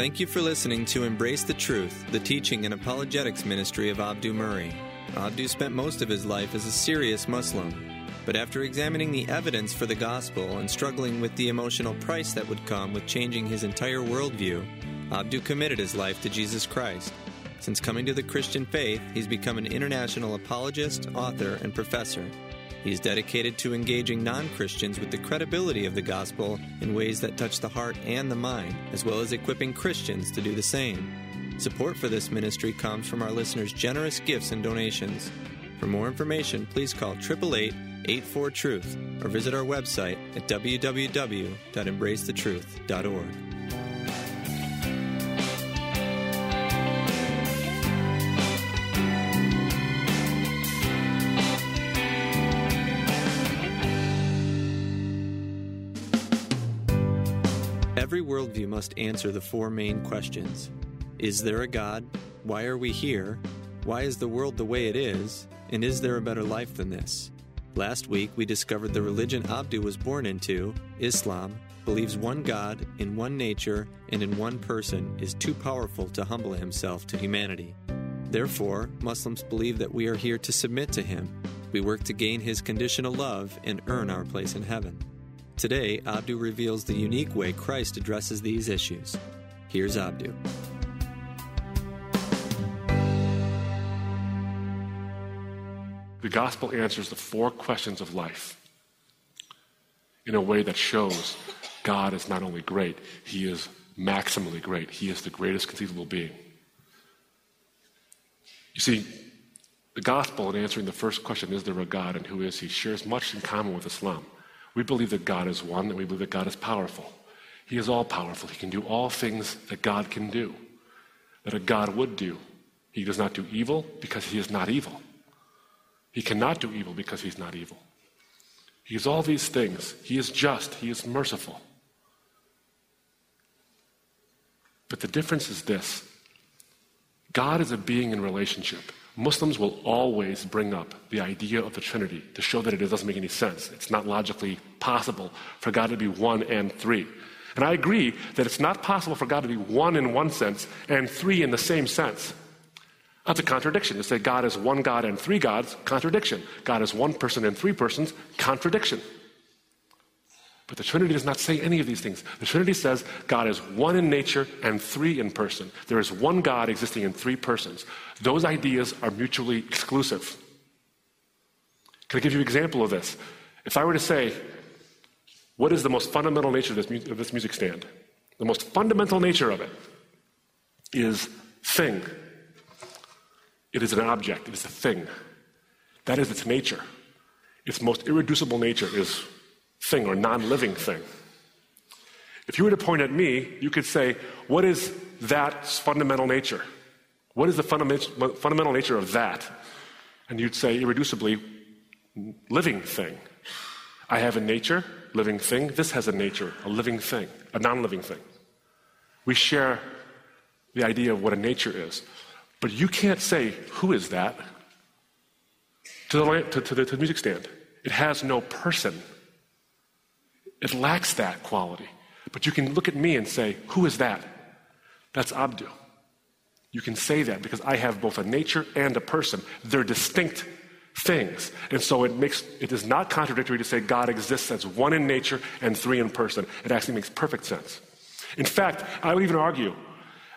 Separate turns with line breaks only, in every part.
Thank you for listening to Embrace the Truth, the teaching and apologetics ministry of Abdu Murray. Abdu spent most of his life as a serious Muslim, but after examining the evidence for the gospel and struggling with the emotional price that would come with changing his entire worldview, Abdu committed his life to Jesus Christ. Since coming to the Christian faith, he's become an international apologist, author, and professor. He is dedicated to engaging non Christians with the credibility of the gospel in ways that touch the heart and the mind, as well as equipping Christians to do the same. Support for this ministry comes from our listeners' generous gifts and donations. For more information, please call 888 84 Truth or visit our website at www.embracethetruth.org. Worldview must answer the four main questions Is there a God? Why are we here? Why is the world the way it is? And is there a better life than this? Last week, we discovered the religion Abdu was born into, Islam, believes one God, in one nature, and in one person, is too powerful to humble himself to humanity. Therefore, Muslims believe that we are here to submit to him. We work to gain his conditional love and earn our place in heaven. Today, Abdu reveals the unique way Christ addresses these issues. Here's Abdu.
The gospel answers the four questions of life in a way that shows God is not only great, He is maximally great. He is the greatest conceivable being. You see, the gospel, in answering the first question, is there a God and who is He, shares much in common with Islam. We believe that God is one and we believe that God is powerful. He is all powerful. He can do all things that God can do, that a God would do. He does not do evil because He is not evil. He cannot do evil because he's not evil. He is all these things. He is just. He is merciful. But the difference is this God is a being in relationship. Muslims will always bring up the idea of the Trinity to show that it doesn't make any sense. It's not logically possible for God to be one and three. And I agree that it's not possible for God to be one in one sense and three in the same sense. That's a contradiction. To say God is one God and three gods, contradiction. God is one person and three persons, contradiction. But the Trinity does not say any of these things. The Trinity says God is one in nature and three in person. There is one God existing in three persons. Those ideas are mutually exclusive. Can I give you an example of this? If I were to say, what is the most fundamental nature of this, of this music stand? The most fundamental nature of it is thing. It is an object, it is a thing. That is its nature. Its most irreducible nature is thing or non living thing. If you were to point at me, you could say, What is that fundamental nature? What is the fundament- fundamental nature of that? And you'd say, irreducibly, living thing. I have a nature, living thing. This has a nature, a living thing, a non living thing. We share the idea of what a nature is. But you can't say, who is that? To the, to, to, the, to the music stand. It has no person. It lacks that quality. But you can look at me and say, who is that? That's Abdu. You can say that because I have both a nature and a person. They're distinct things. And so it makes it is not contradictory to say God exists as one in nature and three in person. It actually makes perfect sense. In fact, I would even argue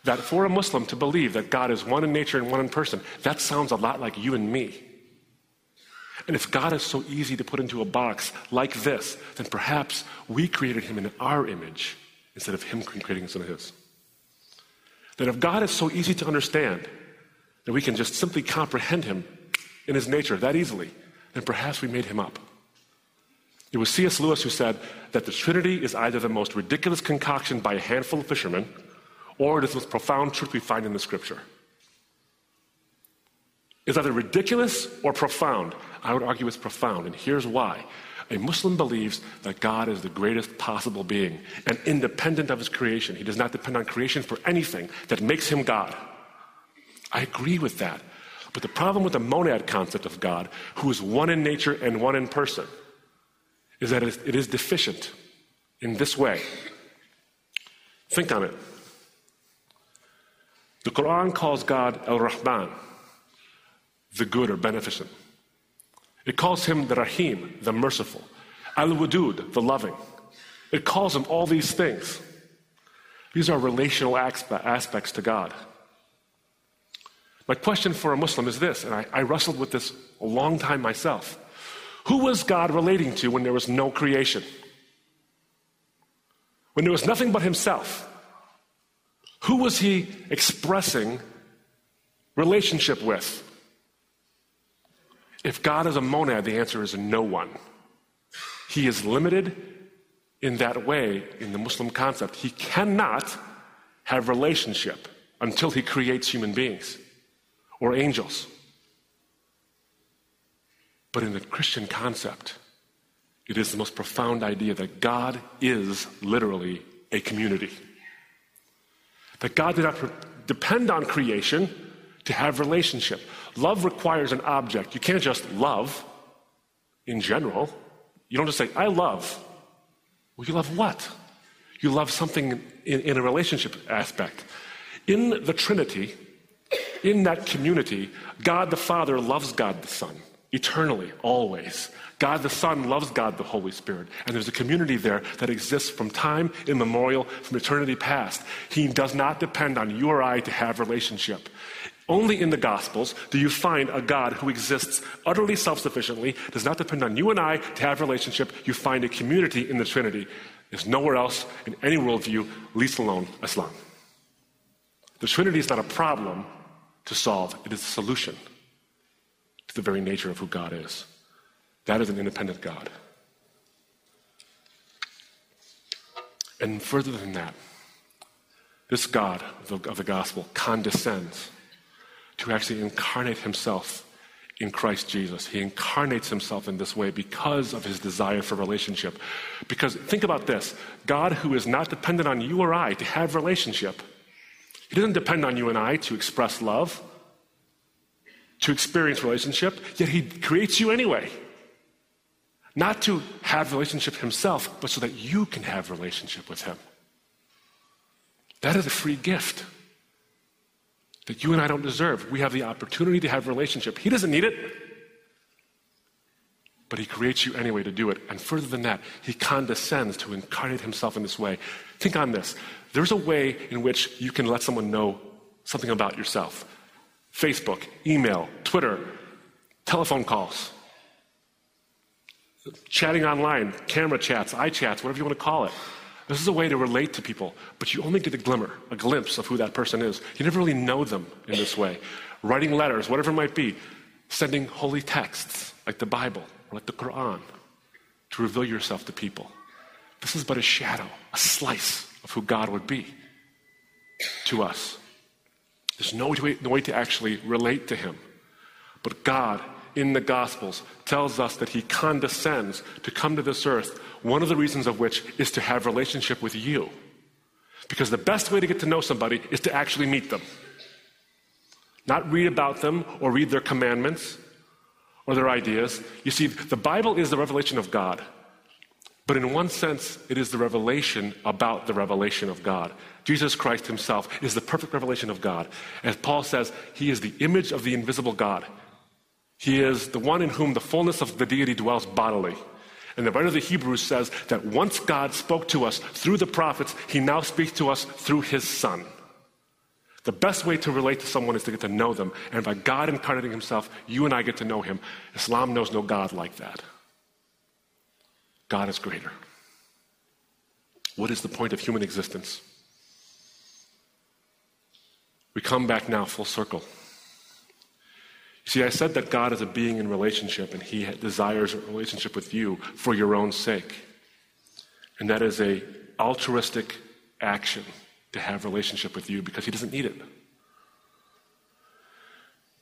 that for a Muslim to believe that God is one in nature and one in person, that sounds a lot like you and me. And if God is so easy to put into a box like this, then perhaps we created him in our image instead of him creating us in his. That if God is so easy to understand that we can just simply comprehend him in his nature that easily, then perhaps we made him up. It was C.S. Lewis who said that the Trinity is either the most ridiculous concoction by a handful of fishermen or it is the most profound truth we find in the scripture. It's either ridiculous or profound. I would argue it's profound, and here's why. A Muslim believes that God is the greatest possible being and independent of his creation. He does not depend on creation for anything that makes him God. I agree with that. But the problem with the monad concept of God, who is one in nature and one in person, is that it is deficient in this way. Think on it. The Quran calls God Al Rahman, the good or beneficent. It calls him the Rahim, the merciful, Al Wadud, the loving. It calls him all these things. These are relational aspects to God. My question for a Muslim is this, and I, I wrestled with this a long time myself. Who was God relating to when there was no creation? When there was nothing but Himself? Who was He expressing relationship with? If God is a monad, the answer is no one. He is limited in that way in the Muslim concept. He cannot have relationship until he creates human beings or angels. But in the Christian concept, it is the most profound idea that God is literally a community. That God did not depend on creation to have relationship. Love requires an object. You can't just love in general. You don't just say, I love. Well, you love what? You love something in, in a relationship aspect. In the Trinity, in that community, God the Father loves God the Son eternally, always. God the Son loves God the Holy Spirit. And there's a community there that exists from time immemorial, from eternity past. He does not depend on you or I to have relationship. Only in the Gospels do you find a God who exists utterly self sufficiently, does not depend on you and I to have a relationship. You find a community in the Trinity. There's nowhere else in any worldview, least alone Islam. The Trinity is not a problem to solve, it is a solution to the very nature of who God is. That is an independent God. And further than that, this God of the, of the gospel condescends to actually incarnate himself in Christ Jesus. He incarnates himself in this way because of his desire for relationship. Because think about this God, who is not dependent on you or I to have relationship, he doesn't depend on you and I to express love, to experience relationship, yet he creates you anyway. Not to have relationship himself, but so that you can have relationship with him. That is a free gift that you and I don't deserve. We have the opportunity to have relationship. He doesn't need it, but he creates you anyway to do it. And further than that, he condescends to incarnate himself in this way. Think on this. There's a way in which you can let someone know something about yourself. Facebook, email, Twitter, telephone calls, chatting online, camera chats, iChats, whatever you want to call it. This is a way to relate to people, but you only get a glimmer, a glimpse of who that person is. You never really know them in this way. Writing letters, whatever it might be, sending holy texts like the Bible or like the Quran to reveal yourself to people. This is but a shadow, a slice of who God would be to us. There's no way, no way to actually relate to Him. But God in the Gospels tells us that he condescends to come to this earth, one of the reasons of which is to have relationship with you. Because the best way to get to know somebody is to actually meet them. Not read about them or read their commandments or their ideas. You see, the Bible is the revelation of God. But in one sense, it is the revelation about the revelation of God. Jesus Christ himself is the perfect revelation of God. As Paul says, he is the image of the invisible God. He is the one in whom the fullness of the deity dwells bodily. And the writer of the Hebrews says that once God spoke to us through the prophets, he now speaks to us through his Son. The best way to relate to someone is to get to know them. And by God incarnating himself, you and I get to know him. Islam knows no God like that. God is greater. What is the point of human existence? We come back now full circle. See, I said that God is a being in relationship and he desires a relationship with you for your own sake. And that is a altruistic action to have relationship with you because he doesn't need it.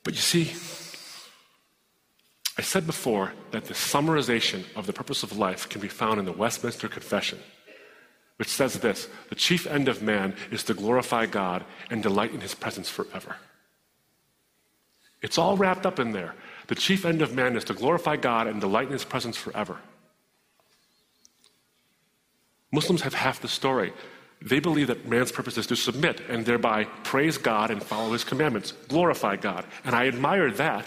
But you see, I said before that the summarization of the purpose of life can be found in the Westminster Confession, which says this The chief end of man is to glorify God and delight in his presence forever. It's all wrapped up in there. The chief end of man is to glorify God and delight in his presence forever. Muslims have half the story. They believe that man's purpose is to submit and thereby praise God and follow his commandments, glorify God. And I admire that.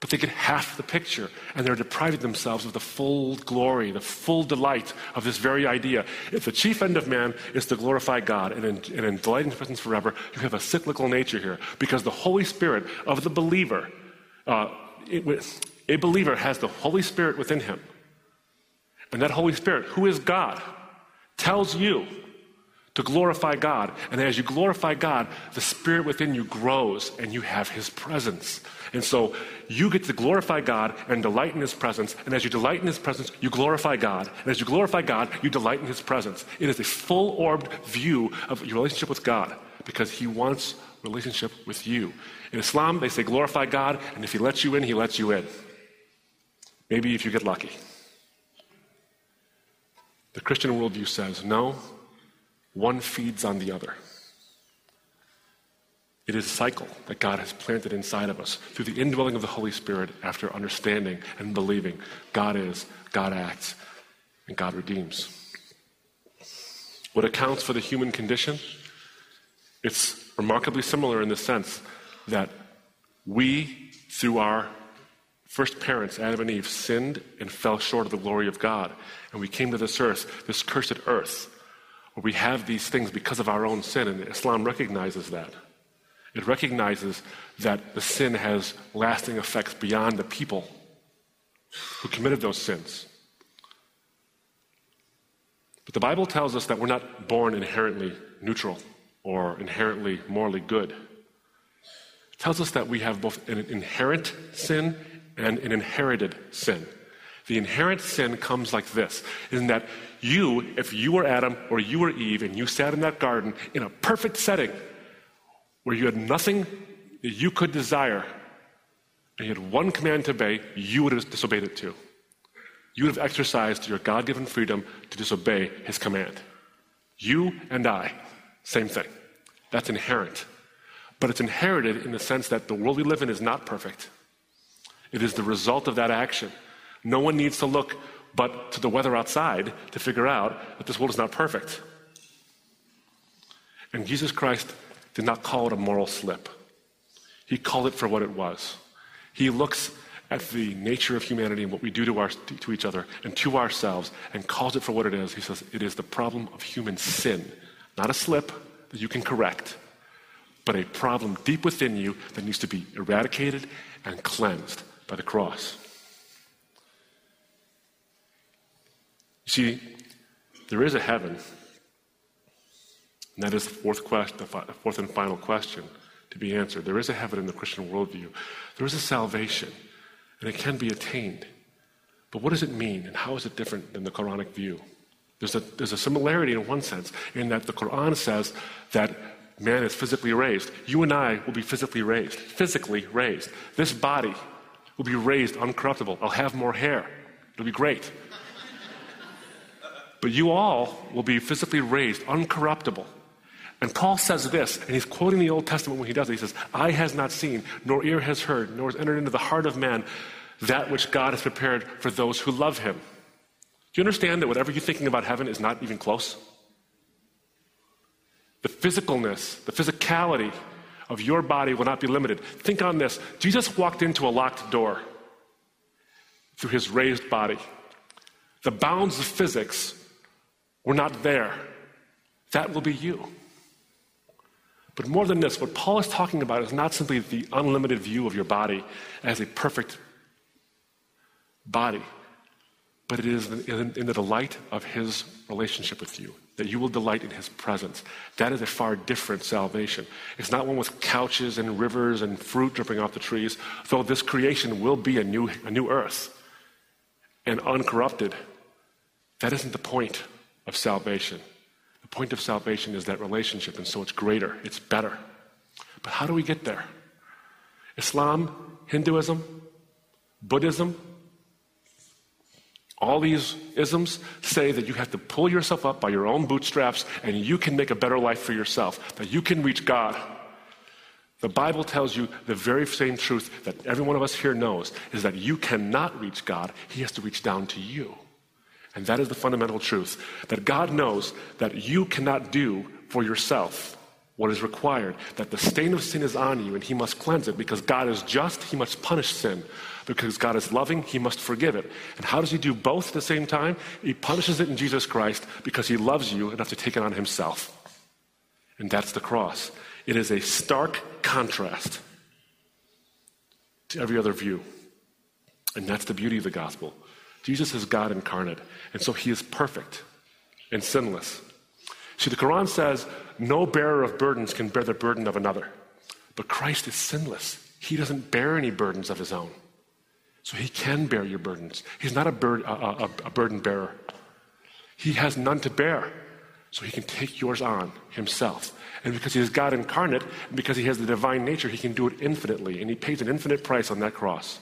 But they get half the picture, and they're depriving themselves of the full glory, the full delight of this very idea. If the chief end of man is to glorify God and, in, and in delight in His presence forever, you have a cyclical nature here, because the Holy Spirit of the believer, uh, it, a believer has the Holy Spirit within him. And that Holy Spirit, who is God, tells you to glorify God. And as you glorify God, the Spirit within you grows and you have His presence. And so you get to glorify God and delight in His presence. And as you delight in His presence, you glorify God. And as you glorify God, you delight in His presence. It is a full orbed view of your relationship with God because He wants relationship with you. In Islam, they say glorify God, and if He lets you in, He lets you in. Maybe if you get lucky. The Christian worldview says no, one feeds on the other. It is a cycle that God has planted inside of us through the indwelling of the Holy Spirit after understanding and believing God is, God acts, and God redeems. What accounts for the human condition? It's remarkably similar in the sense that we, through our first parents, Adam and Eve, sinned and fell short of the glory of God. And we came to this earth, this cursed earth, where we have these things because of our own sin. And Islam recognizes that. It recognizes that the sin has lasting effects beyond the people who committed those sins. But the Bible tells us that we're not born inherently neutral or inherently morally good. It tells us that we have both an inherent sin and an inherited sin. The inherent sin comes like this in that you, if you were Adam or you were Eve and you sat in that garden in a perfect setting where you had nothing that you could desire and you had one command to obey, you would have disobeyed it too. You would have exercised your God given freedom to disobey his command. You and I, same thing. That's inherent. But it's inherited in the sense that the world we live in is not perfect. It is the result of that action. No one needs to look but to the weather outside to figure out that this world is not perfect. And Jesus Christ did not call it a moral slip, He called it for what it was. He looks at the nature of humanity and what we do to, our, to each other and to ourselves and calls it for what it is. He says it is the problem of human sin, not a slip that you can correct, but a problem deep within you that needs to be eradicated and cleansed by the cross. See, there is a heaven. And that is the fourth, question, the fourth and final question to be answered. There is a heaven in the Christian worldview. There is a salvation, and it can be attained. But what does it mean, and how is it different than the Quranic view? There's a, there's a similarity in one sense, in that the Quran says that man is physically raised. You and I will be physically raised. Physically raised. This body will be raised uncorruptible. I'll have more hair. It'll be great. But you all will be physically raised uncorruptible. And Paul says this, and he's quoting the Old Testament when he does it. He says, Eye has not seen, nor ear has heard, nor has entered into the heart of man that which God has prepared for those who love him. Do you understand that whatever you're thinking about heaven is not even close? The physicalness, the physicality of your body will not be limited. Think on this Jesus walked into a locked door through his raised body. The bounds of physics were not there. That will be you. But more than this, what Paul is talking about is not simply the unlimited view of your body as a perfect body, but it is in, the delight of his relationship with you, that you will delight in his presence. That is a far different salvation. It's not one with couches and rivers and fruit dripping off the trees, though this creation will be a new, a new earth and uncorrupted. That isn't the point of salvation. The point of salvation is that relationship, and so it's greater, it's better. But how do we get there? Islam, Hinduism, Buddhism, all these isms say that you have to pull yourself up by your own bootstraps and you can make a better life for yourself, that you can reach God. The Bible tells you the very same truth that every one of us here knows is that you cannot reach God, He has to reach down to you. And that is the fundamental truth that God knows that you cannot do for yourself what is required, that the stain of sin is on you and He must cleanse it because God is just, He must punish sin. Because God is loving, He must forgive it. And how does He do both at the same time? He punishes it in Jesus Christ because He loves you enough to take it on Himself. And that's the cross. It is a stark contrast to every other view. And that's the beauty of the gospel. Jesus is God incarnate, and so He is perfect and sinless. See, the Quran says no bearer of burdens can bear the burden of another. But Christ is sinless. He doesn't bear any burdens of his own. So he can bear your burdens. He's not a, bur- a, a, a burden bearer. He has none to bear. So he can take yours on himself. And because he is God incarnate, and because he has the divine nature, he can do it infinitely. And he pays an infinite price on that cross.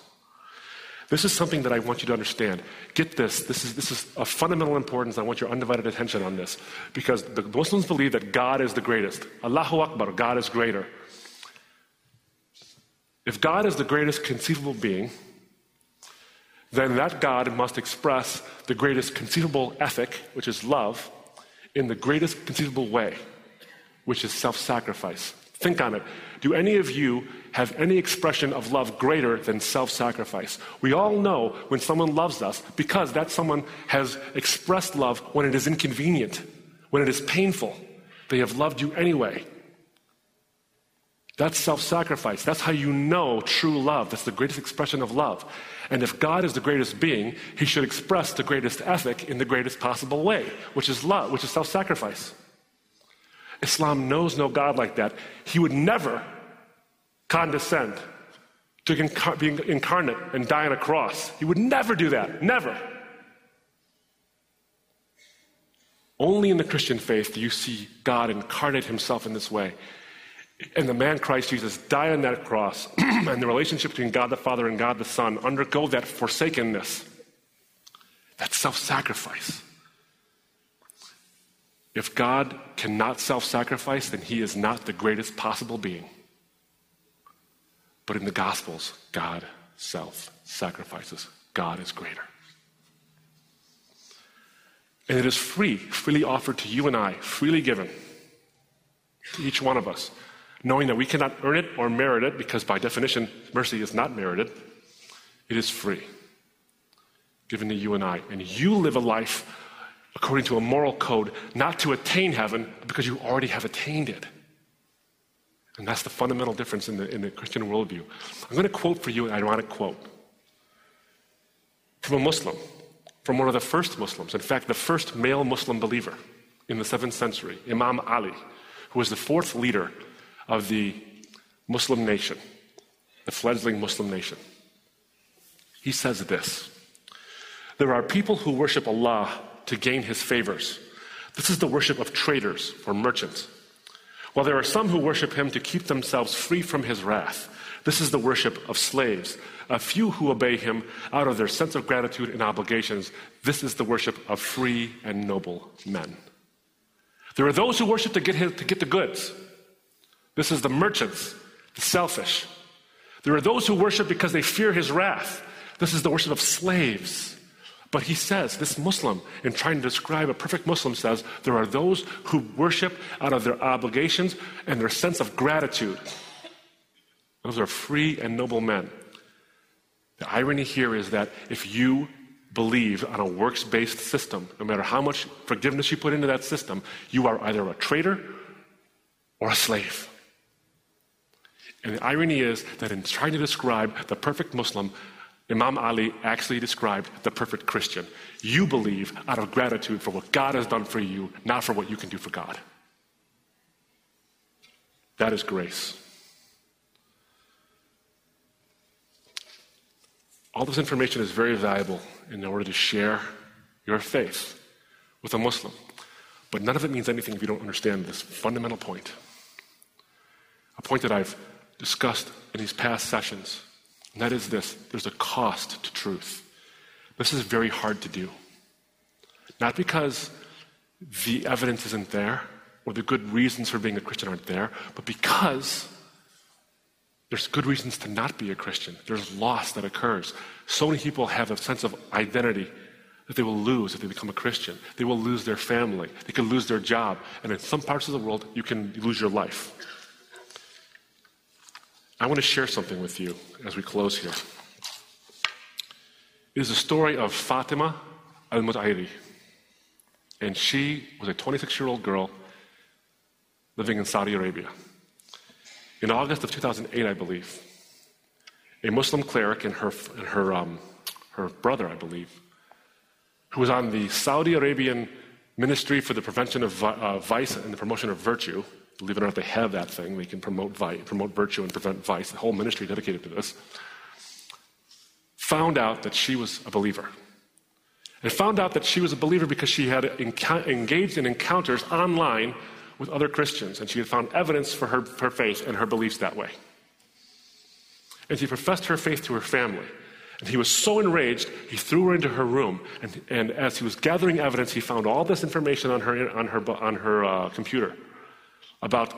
This is something that I want you to understand. Get this. This is, this is of fundamental importance. I want your undivided attention on this. Because the Muslims believe that God is the greatest. Allahu Akbar, God is greater. If God is the greatest conceivable being, then that God must express the greatest conceivable ethic, which is love, in the greatest conceivable way, which is self sacrifice. Think on it. Do any of you have any expression of love greater than self sacrifice? We all know when someone loves us because that someone has expressed love when it is inconvenient, when it is painful. They have loved you anyway. That's self sacrifice. That's how you know true love. That's the greatest expression of love. And if God is the greatest being, he should express the greatest ethic in the greatest possible way, which is love, which is self sacrifice. Islam knows no God like that. He would never condescend to being incarnate and die on a cross. He would never do that. Never. Only in the Christian faith do you see God incarnate himself in this way and the man Christ Jesus die on that cross, and the relationship between God the Father and God the Son undergo that forsakenness, that self sacrifice. If God cannot self sacrifice, then he is not the greatest possible being. But in the Gospels, God self sacrifices. God is greater. And it is free, freely offered to you and I, freely given to each one of us knowing that we cannot earn it or merit it, because by definition, mercy is not merited. It is free, given to you and I. And you live a life according to a moral code, not to attain heaven, because you already have attained it. And that's the fundamental difference in the, in the Christian worldview. I'm going to quote for you an ironic quote from a Muslim, from one of the first Muslims, in fact, the first male Muslim believer in the seventh century, Imam Ali, who was the fourth leader of the Muslim nation, the fledgling Muslim nation. He says this There are people who worship Allah to gain his favors. This is the worship of traders or merchants. While there are some who worship him to keep themselves free from his wrath. This is the worship of slaves. A few who obey him out of their sense of gratitude and obligations. This is the worship of free and noble men. There are those who worship to get, his, to get the goods. This is the merchants, the selfish. There are those who worship because they fear his wrath. This is the worship of slaves. But he says, this Muslim, in trying to describe a perfect Muslim, says there are those who worship out of their obligations and their sense of gratitude. Those are free and noble men. The irony here is that if you believe on a works based system, no matter how much forgiveness you put into that system, you are either a traitor or a slave. And the irony is that in trying to describe the perfect Muslim, Imam Ali actually described the perfect Christian. You believe out of gratitude for what God has done for you, not for what you can do for God. That is grace. All this information is very valuable in order to share your faith with a Muslim. But none of it means anything if you don't understand this fundamental point. A point that I've discussed in these past sessions, and that is this there's a cost to truth. This is very hard to do. Not because the evidence isn't there or the good reasons for being a Christian aren't there, but because there's good reasons to not be a Christian. There's loss that occurs. So many people have a sense of identity that they will lose if they become a Christian. They will lose their family. They could lose their job. And in some parts of the world, you can lose your life. I want to share something with you as we close here. It is the story of Fatima al Mutairi. And she was a 26 year old girl living in Saudi Arabia. In August of 2008, I believe, a Muslim cleric and her, and her, um, her brother, I believe, who was on the Saudi Arabian Ministry for the Prevention of uh, Vice and the Promotion of Virtue. Believe it or not, they have that thing. They can promote, vice, promote virtue and prevent vice. The whole ministry dedicated to this. Found out that she was a believer. And found out that she was a believer because she had engaged in encounters online with other Christians, and she had found evidence for her, her faith and her beliefs that way. And she professed her faith to her family. And he was so enraged, he threw her into her room. And, and as he was gathering evidence, he found all this information on her, on her, on her uh, computer about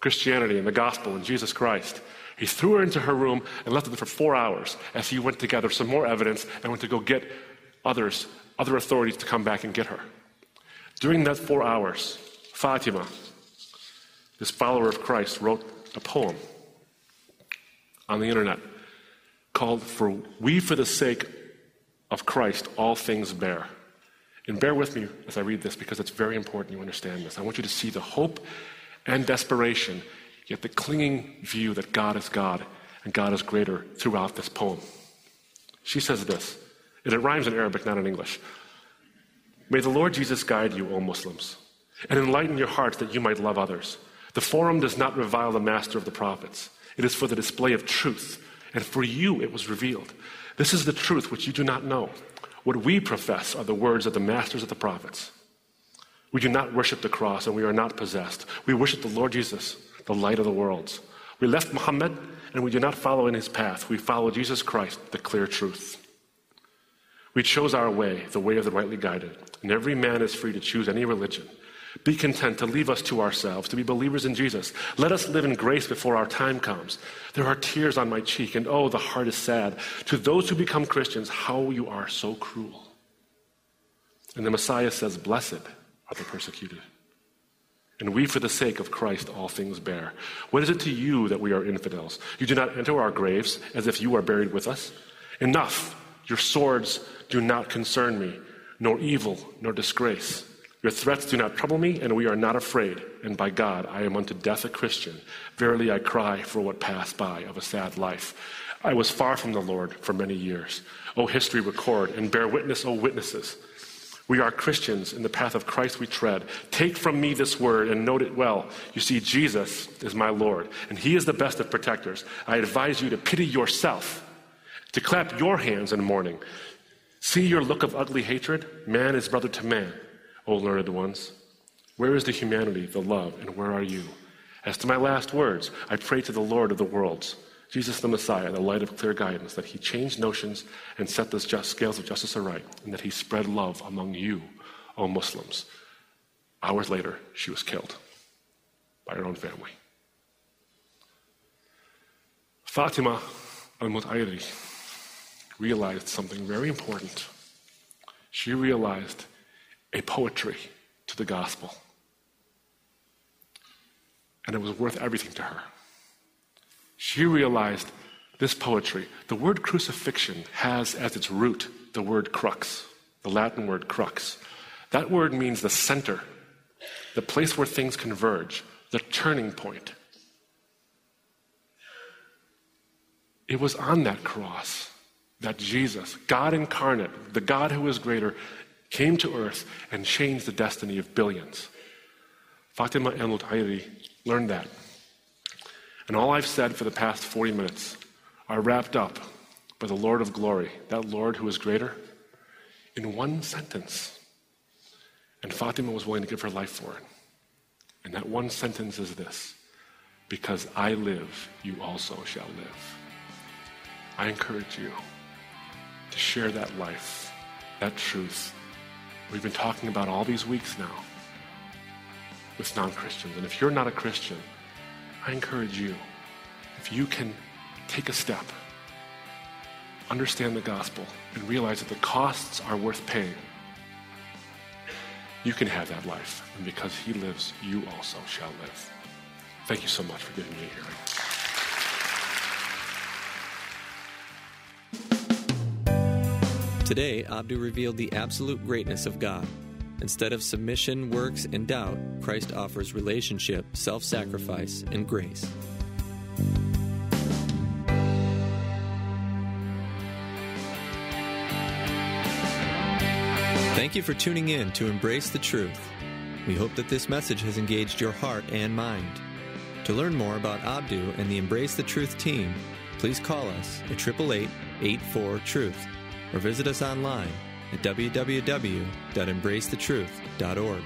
Christianity and the gospel and Jesus Christ. He threw her into her room and left her for four hours as he went to gather some more evidence and went to go get others, other authorities to come back and get her. During that four hours, Fatima, this follower of Christ, wrote a poem on the internet called For We for the Sake of Christ All Things Bear. And bear with me as I read this because it's very important you understand this. I want you to see the hope and desperation, yet the clinging view that God is God and God is greater throughout this poem. She says this, and it rhymes in Arabic, not in English. May the Lord Jesus guide you, O Muslims and enlighten your hearts that you might love others. The forum does not revile the master of the prophets. It is for the display of truth, and for you it was revealed. This is the truth which you do not know. What we profess are the words of the masters of the prophets. We do not worship the cross, and we are not possessed. We worship the Lord Jesus, the light of the worlds. We left Muhammad, and we do not follow in his path. We follow Jesus Christ, the clear truth. We chose our way, the way of the rightly guided, and every man is free to choose any religion. Be content to leave us to ourselves, to be believers in Jesus. Let us live in grace before our time comes. There are tears on my cheek, and oh, the heart is sad. To those who become Christians, how you are so cruel. And the Messiah says, Blessed are the persecuted. And we, for the sake of Christ, all things bear. What is it to you that we are infidels? You do not enter our graves as if you are buried with us. Enough! Your swords do not concern me, nor evil, nor disgrace. Your threats do not trouble me, and we are not afraid. And by God, I am unto death a Christian. Verily, I cry for what passed by of a sad life. I was far from the Lord for many years. O history, record and bear witness, O witnesses. We are Christians. In the path of Christ we tread. Take from me this word and note it well. You see, Jesus is my Lord, and He is the best of protectors. I advise you to pity yourself, to clap your hands in mourning. See your look of ugly hatred? Man is brother to man. O learned ones? Where is the humanity, the love, and where are you? As to my last words, I pray to the Lord of the worlds, Jesus the Messiah, the light of clear guidance, that he changed notions and set the scales of justice aright, and that he spread love among you, O Muslims. Hours later, she was killed by her own family. Fatima al Mutairi realized something very important. She realized a poetry to the gospel. And it was worth everything to her. She realized this poetry, the word crucifixion has as its root the word crux, the Latin word crux. That word means the center, the place where things converge, the turning point. It was on that cross that Jesus, God incarnate, the God who is greater, came to earth and changed the destiny of billions. Fatima El Mutairi learned that. And all I've said for the past 40 minutes are wrapped up by the Lord of glory, that Lord who is greater, in one sentence. And Fatima was willing to give her life for it. And that one sentence is this Because I live, you also shall live. I encourage you to share that life, that truth. We've been talking about all these weeks now with non Christians. And if you're not a Christian, I encourage you, if you can take a step, understand the gospel, and realize that the costs are worth paying, you can have that life. And because he lives, you also shall live. Thank you so much for giving me a hearing.
Today, Abdu revealed the absolute greatness of God. Instead of submission, works, and doubt, Christ offers relationship, self sacrifice, and grace. Thank you for tuning in to Embrace the Truth. We hope that this message has engaged your heart and mind. To learn more about Abdu and the Embrace the Truth team, please call us at 888 84 Truth or visit us online at www.embracethetruth.org.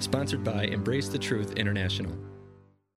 Sponsored by Embrace the Truth International.